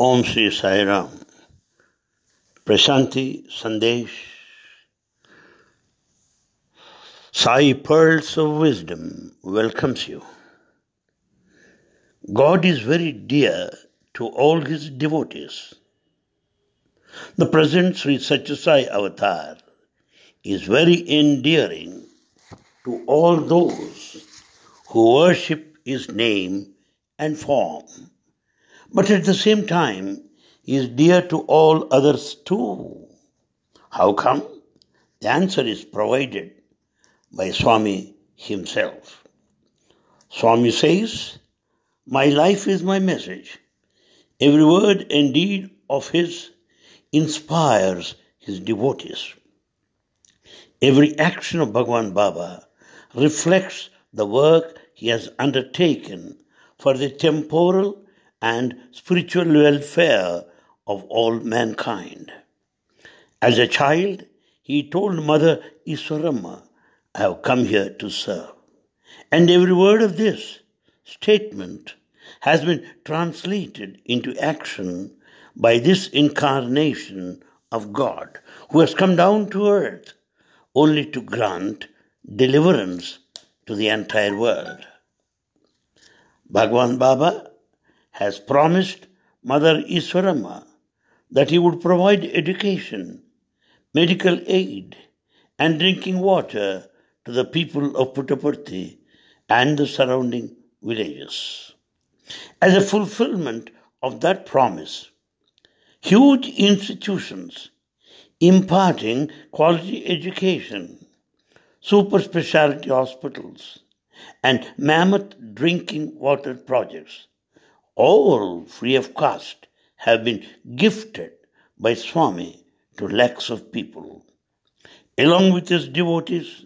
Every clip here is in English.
ओम श्री साई राम प्रशांति संदेश Sai Pearls of Wisdom welcomes you. God is very dear to all his devotees. The present Sri Satyasai Avatar is very endearing to all those who worship his name and form. but at the same time, he is dear to all others too. How come? The answer is provided by Swami himself. Swami says, My life is my message. Every word and deed of his inspires his devotees. Every action of Bhagwan Baba reflects the work he has undertaken for the temporal and spiritual welfare of all mankind. As a child, he told Mother Iswaramma I have come here to serve. And every word of this statement has been translated into action by this incarnation of God, who has come down to earth only to grant deliverance to the entire world. Bhagwan Baba has promised Mother Iswaramma that he would provide education, medical aid, and drinking water to the people of Puttaparthi and the surrounding villages. As a fulfillment of that promise, huge institutions imparting quality education, super specialty hospitals, and mammoth drinking water projects, all free of cost, have been gifted by Swami to lakhs of people. Along with his devotees,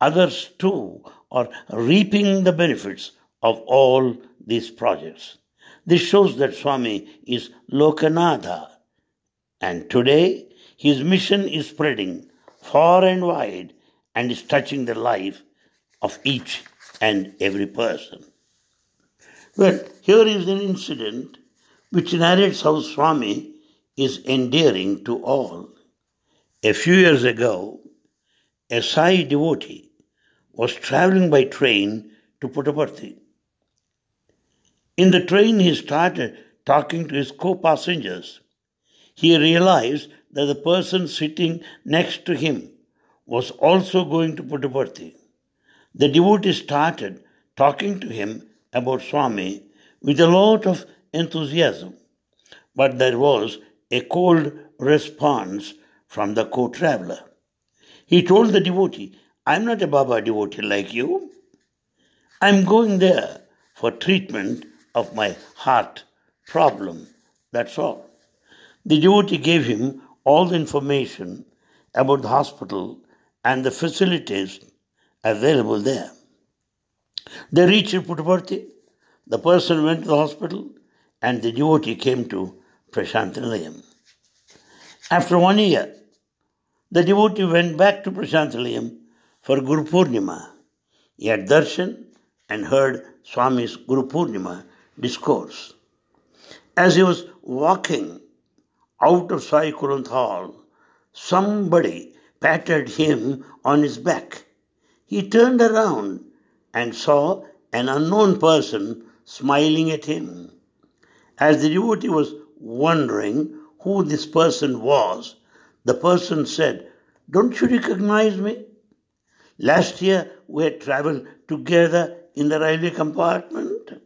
Others too are reaping the benefits of all these projects. This shows that Swami is Lokanatha and today his mission is spreading far and wide and is touching the life of each and every person. Well, here is an incident which narrates how Swami is endearing to all. A few years ago, a Sai devotee was traveling by train to Puttaparthi. In the train, he started talking to his co passengers. He realized that the person sitting next to him was also going to Puttaparthi. The devotee started talking to him about Swami with a lot of enthusiasm, but there was a cold response from the co traveler. He told the devotee, I'm not a Baba devotee like you. I'm going there for treatment of my heart problem. That's all. The devotee gave him all the information about the hospital and the facilities available there. They reached Puttaparthi. The person went to the hospital and the devotee came to Prasanthi Nilayam. After one year, the devotee went back to Prasanthi Nilayam for Guru Purnima. He had darshan and heard Swami's Guru Purnima discourse. As he was walking out of Sai Kulwant Hall, somebody patted him on his back. He turned around and saw an unknown person smiling at him. As the devotee was wondering who this person was, the person said, Don't you recognize me? Last year we had traveled together in the railway compartment.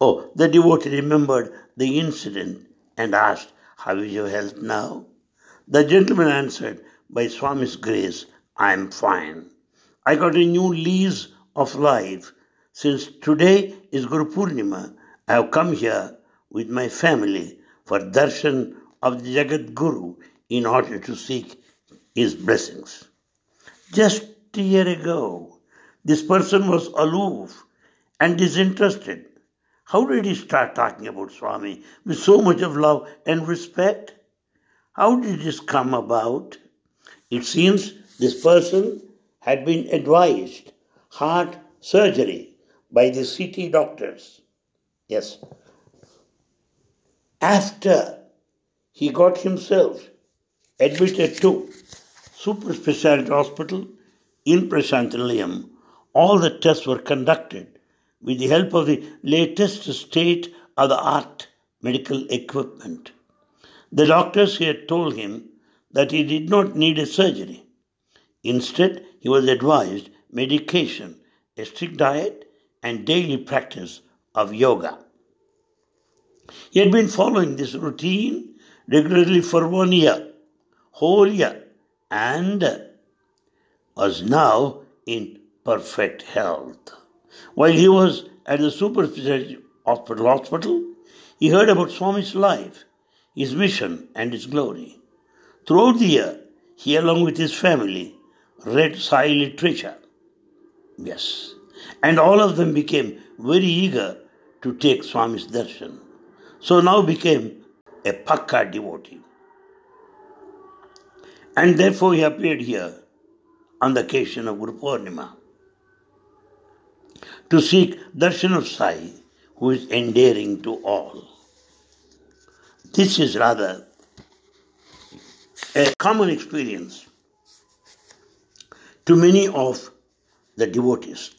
Oh, the devotee remembered the incident and asked, How is your health now? The gentleman answered, By Swami's grace, I am fine. I got a new lease of life. Since today is Guru Purnima, I have come here with my family for darshan of the Jagat Guru in order to seek his blessings. Just a year ago, this person was aloof and disinterested. How did he start talking about Swami with so much of love and respect? How did this come about? It seems this person had been advised heart surgery by the city doctors. Yes. After he got himself admitted to super specialty hospital in Prasanthi Nilayam, all the tests were conducted with the help of the latest state of the art medical equipment. The doctors had told him that he did not need a surgery. Instead, he was advised medication, a strict diet, and daily practice of yoga. He had been following this routine regularly for one year, whole year, and was now in perfect health. While he was at the super hospital, hospital, he heard about Swami's life, his mission, and his glory. Throughout the year, he, along with his family, read Sai literature. Yes. And all of them became very eager to take Swami's darshan. So now became a Pakka devotee. And therefore he appeared here on the occasion of Guru Purnima to seek darshan of Sai, who is endearing to all. This is rather a common experience to many of the devotees.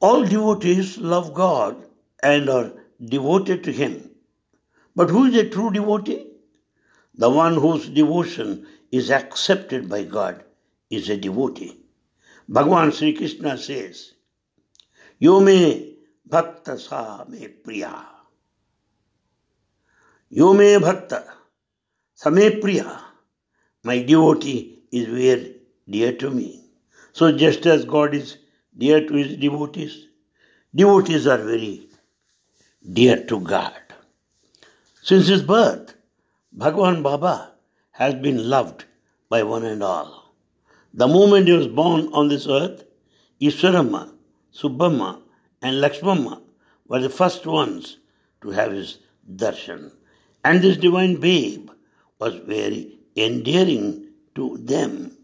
All devotees love God and are devoted to Him. But who is a true devotee? The one whose devotion is accepted by God is a devotee. Bhagavan Sri Krishna says, Yo me bhakta sa me priya. Yo me bhakta sa me priya. My devotee is very dear to me. So just as God is dear to his devotees, devotees are very dear to God. Since his birth, Bhagwan Baba has been loved by one and all. The moment he was born on this earth, Iswaramma, Subbamma, and Lakshmamma were the first ones to have his darshan. And this divine babe was very endearing to them.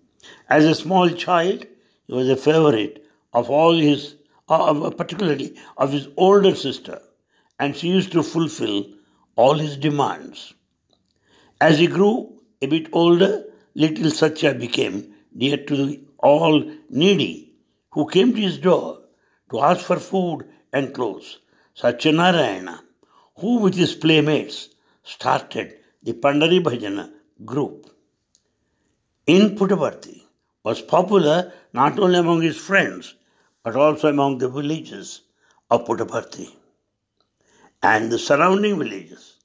As a small child, he was a favorite of all his, uh, particularly of his older sister, and she used to fulfill all his demands. As he grew a bit older, little Satya became dear to all needy who came to his door to ask for food and clothes. Satyanarayana, who with his playmates started the Pandari Bhajana group. In Puttaparthi was popular not only among his friends but also among the villages of Puttaparthi and the surrounding villages.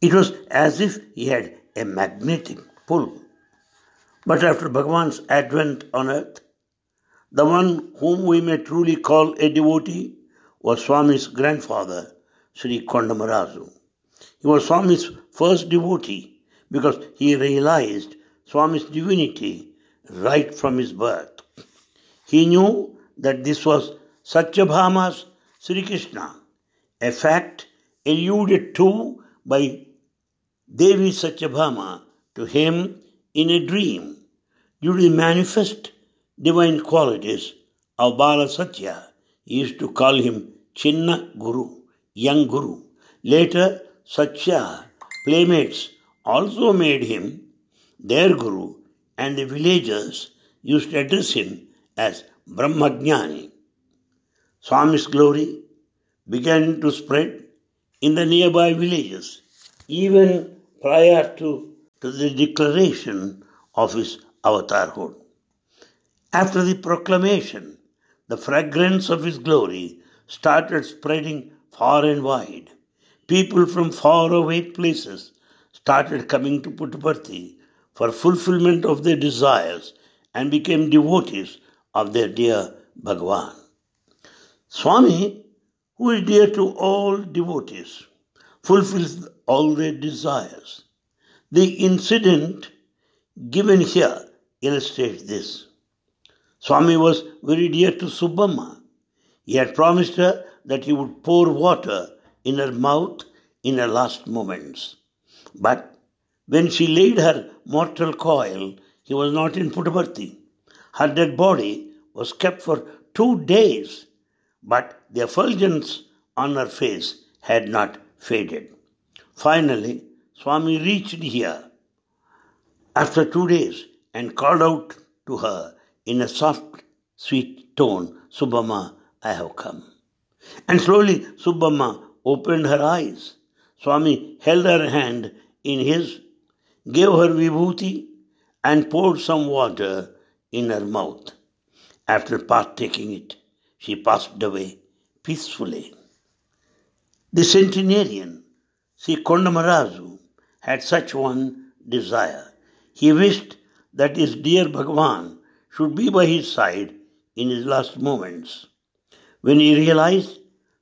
It was as if he had a magnetic pull. But after Bhagavan's advent on earth, the one whom we may truly call a devotee was Swami's grandfather, Sri Kondamarazu. He was Swami's first devotee because he realized Swami's divinity right from his birth. He knew that this was Satyabhama's Sri Krishna, a fact alluded to by Devi Satyabhama to him in a dream due to the manifest divine qualities of Bala Satya. He used to call him Chinna Guru, young Guru. Later, Satya playmates also made him their Guru, and the villagers used to address him as Brahmajnani. Swami's glory began to spread in the nearby villages, even prior to, to the declaration of his avatarhood. After the proclamation, the fragrance of his glory started spreading far and wide. People from far away places started coming to Puttaparthi for fulfillment of their desires and became devotees of their dear Bhagwan. Swami, who is dear to all devotees, fulfills all their desires. The incident given here illustrates this. Swami was very dear to Subbamma. He had promised her that he would pour water in her mouth in her last moments. But when she laid her mortal coil, he was not in Puttaparthi. Her dead body was kept for two days, but the effulgence on her face had not faded. Finally, Swami reached here after two days and called out to her in a soft, sweet tone, Subbamma, I have come. And slowly Subbamma opened her eyes. Swami held her hand in his, gave her vibhuti, and poured some water in her mouth. After partaking it, she passed away peacefully. The centenarian, Sri Kondamarazu, had such one desire. He wished that his dear Bhagavan should be by his side in his last moments. When he realized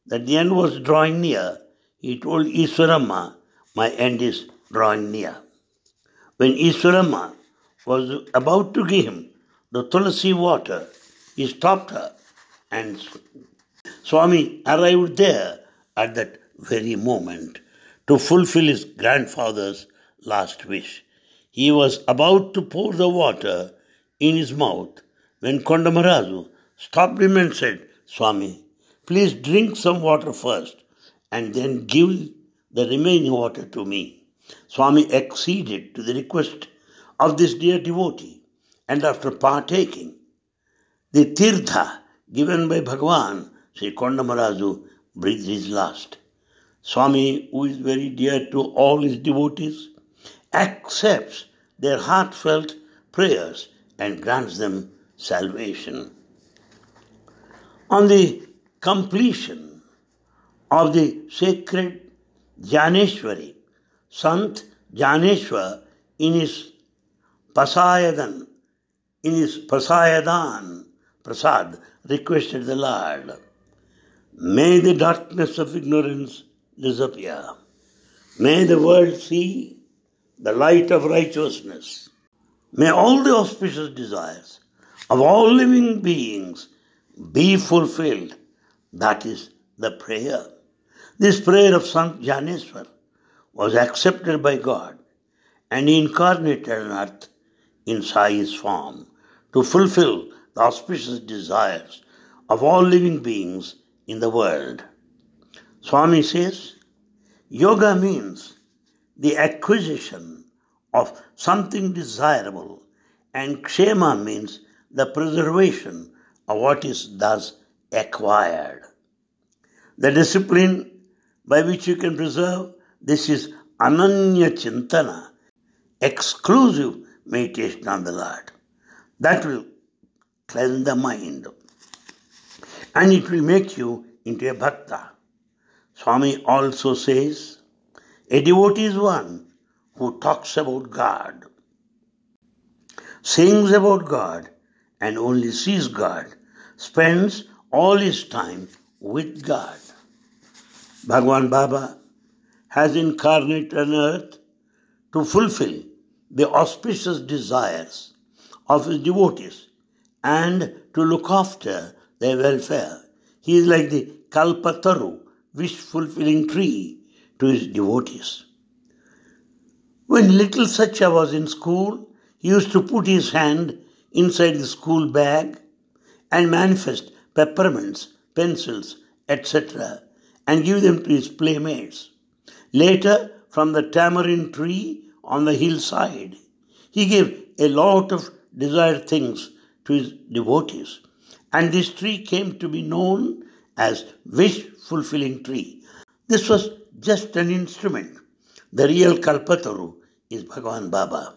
that the end was drawing near, he told Iswaramma, My end is drawing near. When Iswaramma was about to give him the tulsi water, he stopped her and Swami arrived there at that very moment to fulfill his grandfather's last wish. He was about to pour the water in his mouth when Kondamarazu stopped him and said, Swami, please drink some water first and then give the remaining water to me. Swami acceded to the request of this dear devotee and after partaking the tirtha given by Bhagwan, Sri Kondamarazu breathed his last. Swami, who is very dear to all his devotees, accepts their heartfelt prayers and grants them salvation. On the completion of the sacred Jnaneshwari, Sant Jnaneshwar in his Pasayadan, in his Pasayadan Prasad requested the Lord, May the darkness of ignorance disappear. May the world see the light of righteousness. May all the auspicious desires of all living beings be fulfilled. That is the prayer. This prayer of Sant Jnaneshwar was accepted by God and he incarnated on earth in Sai's form to fulfill the auspicious desires of all living beings in the world. Swami says, Yoga means the acquisition of something desirable, and Kshema means the preservation of what is thus acquired. The discipline by which you can preserve this is Ananya Chintana, exclusive meditation on the Lord. That will cleanse the mind and it will make you into a bhakta. Swami also says, a devotee is one who talks about God, sings about God, and only sees God, spends all his time with God. Bhagwan Baba has incarnated on earth to fulfill the auspicious desires of his devotees and to look after their welfare. He is like the Kalpataru, wish fulfilling tree, to his devotees. When little Satya was in school, he used to put his hand inside the school bag and manifest peppermints, pencils, etc., and give them to his playmates. Later, from the tamarind tree on the hillside, he gave a lot of desired things to his devotees, and this tree came to be known as wish fulfilling tree. This was just an instrument. The real Kalpataru is Bhagavan Baba,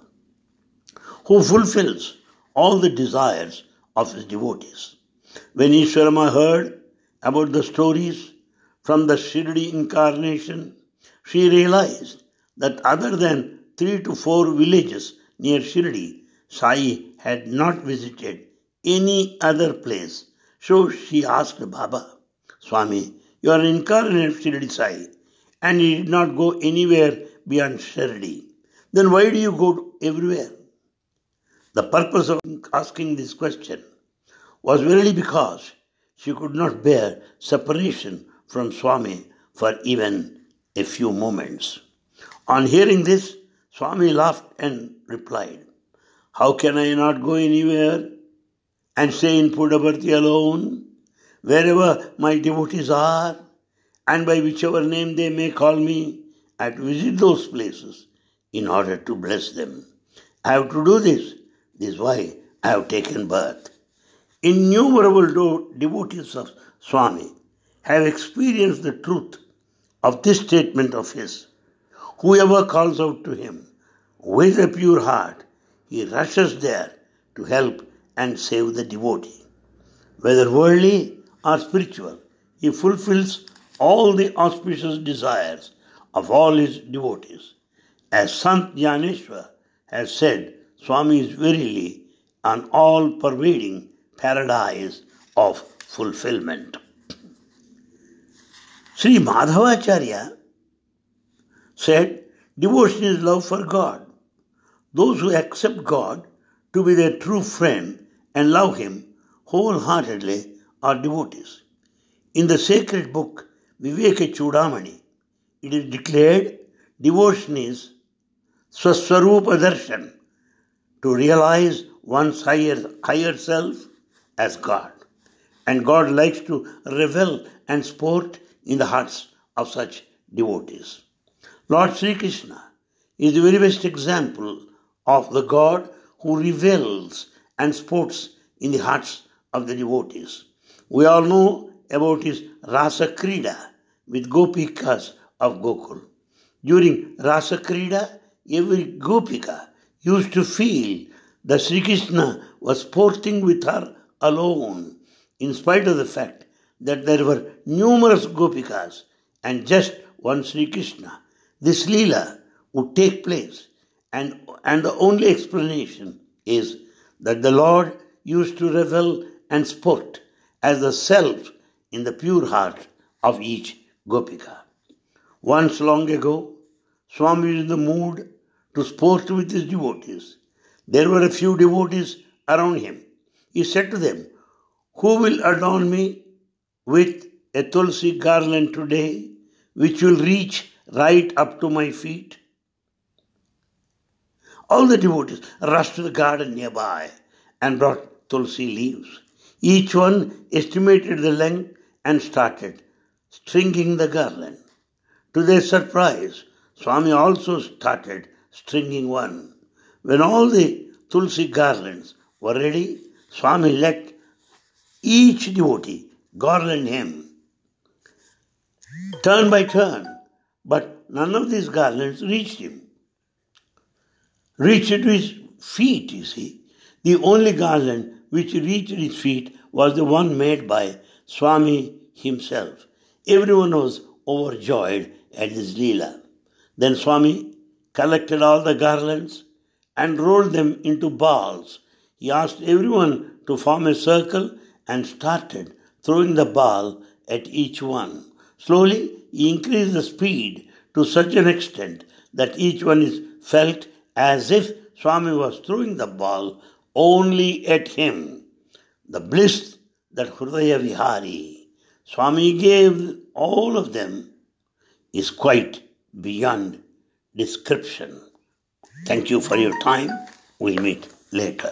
who fulfills all the desires of his devotees. When Iswaramma heard about the stories from the Shirdi incarnation, she realized that other than three to four villages near Shirdi, Sai had not visited any other place. So she asked Baba, Swami, you are incarnate Shirdi Sai and you did not go anywhere beyond Shirdi. Then why do you go everywhere? The purpose of asking this question was really because she could not bear separation from Swami for even a few moments. On hearing this, Swami laughed and replied, How can I not go anywhere and stay in Puttaparthi alone? Wherever my devotees are, and by whichever name they may call me, I have to visit those places in order to bless them. I have to do this. This is why I have taken birth. Innumerable devotees of Swami have experienced the truth of this statement of his. Whoever calls out to him with a pure heart, he rushes there to help and save the devotee. Whether worldly or spiritual, he fulfills all the auspicious desires of all his devotees. As Sant Jnaneshwar has said, Swami is verily an all pervading paradise of fulfillment. Sri Madhavacharya said, Devotion is love for God. Those who accept God to be their true friend and love Him wholeheartedly are devotees. In the sacred book Viveka Chudamani, it is declared devotion is Swaswarupa Darshan, to realize one's higher, higher self as God. And God likes to revel and sport in the hearts of such devotees. Lord Sri Krishna is the very best example of the God who revels and sports in the hearts of the devotees. We all know about his Rasa Krida with Gopikas of Gokul. During Rasa Krida, every Gopika used to feel that Sri Krishna was sporting with her alone, in spite of the fact that there were numerous Gopikas and just one Sri Krishna. This Leela would take place, and, and the only explanation is that the Lord used to revel and sport as the self in the pure heart of each Gopika. Once long ago, Swami was in the mood to sport with his devotees. There were a few devotees around him. He said to them, Who will adorn me with a tulsi garland today, which will reach right up to my feet? All the devotees rushed to the garden nearby and brought tulsi leaves. Each one estimated the length and started stringing the garland. To their surprise, Swami also started stringing one. When all the tulsi garlands were ready, Swami let each devotee garland him, turn by turn, but none of these garlands reached him. Reached to his feet, you see. The only garland which reached his feet was the one made by Swami himself. Everyone was overjoyed at this Leela. Then Swami collected all the garlands and rolled them into balls. He asked everyone to form a circle and started throwing the ball at each one. Slowly, he increased the speed to such an extent that each one is felt as if Swami was throwing the ball only at him. The bliss that Hridaya Vihari Swami gave all of them is quite beyond description. Thank you for your time. We'll meet later.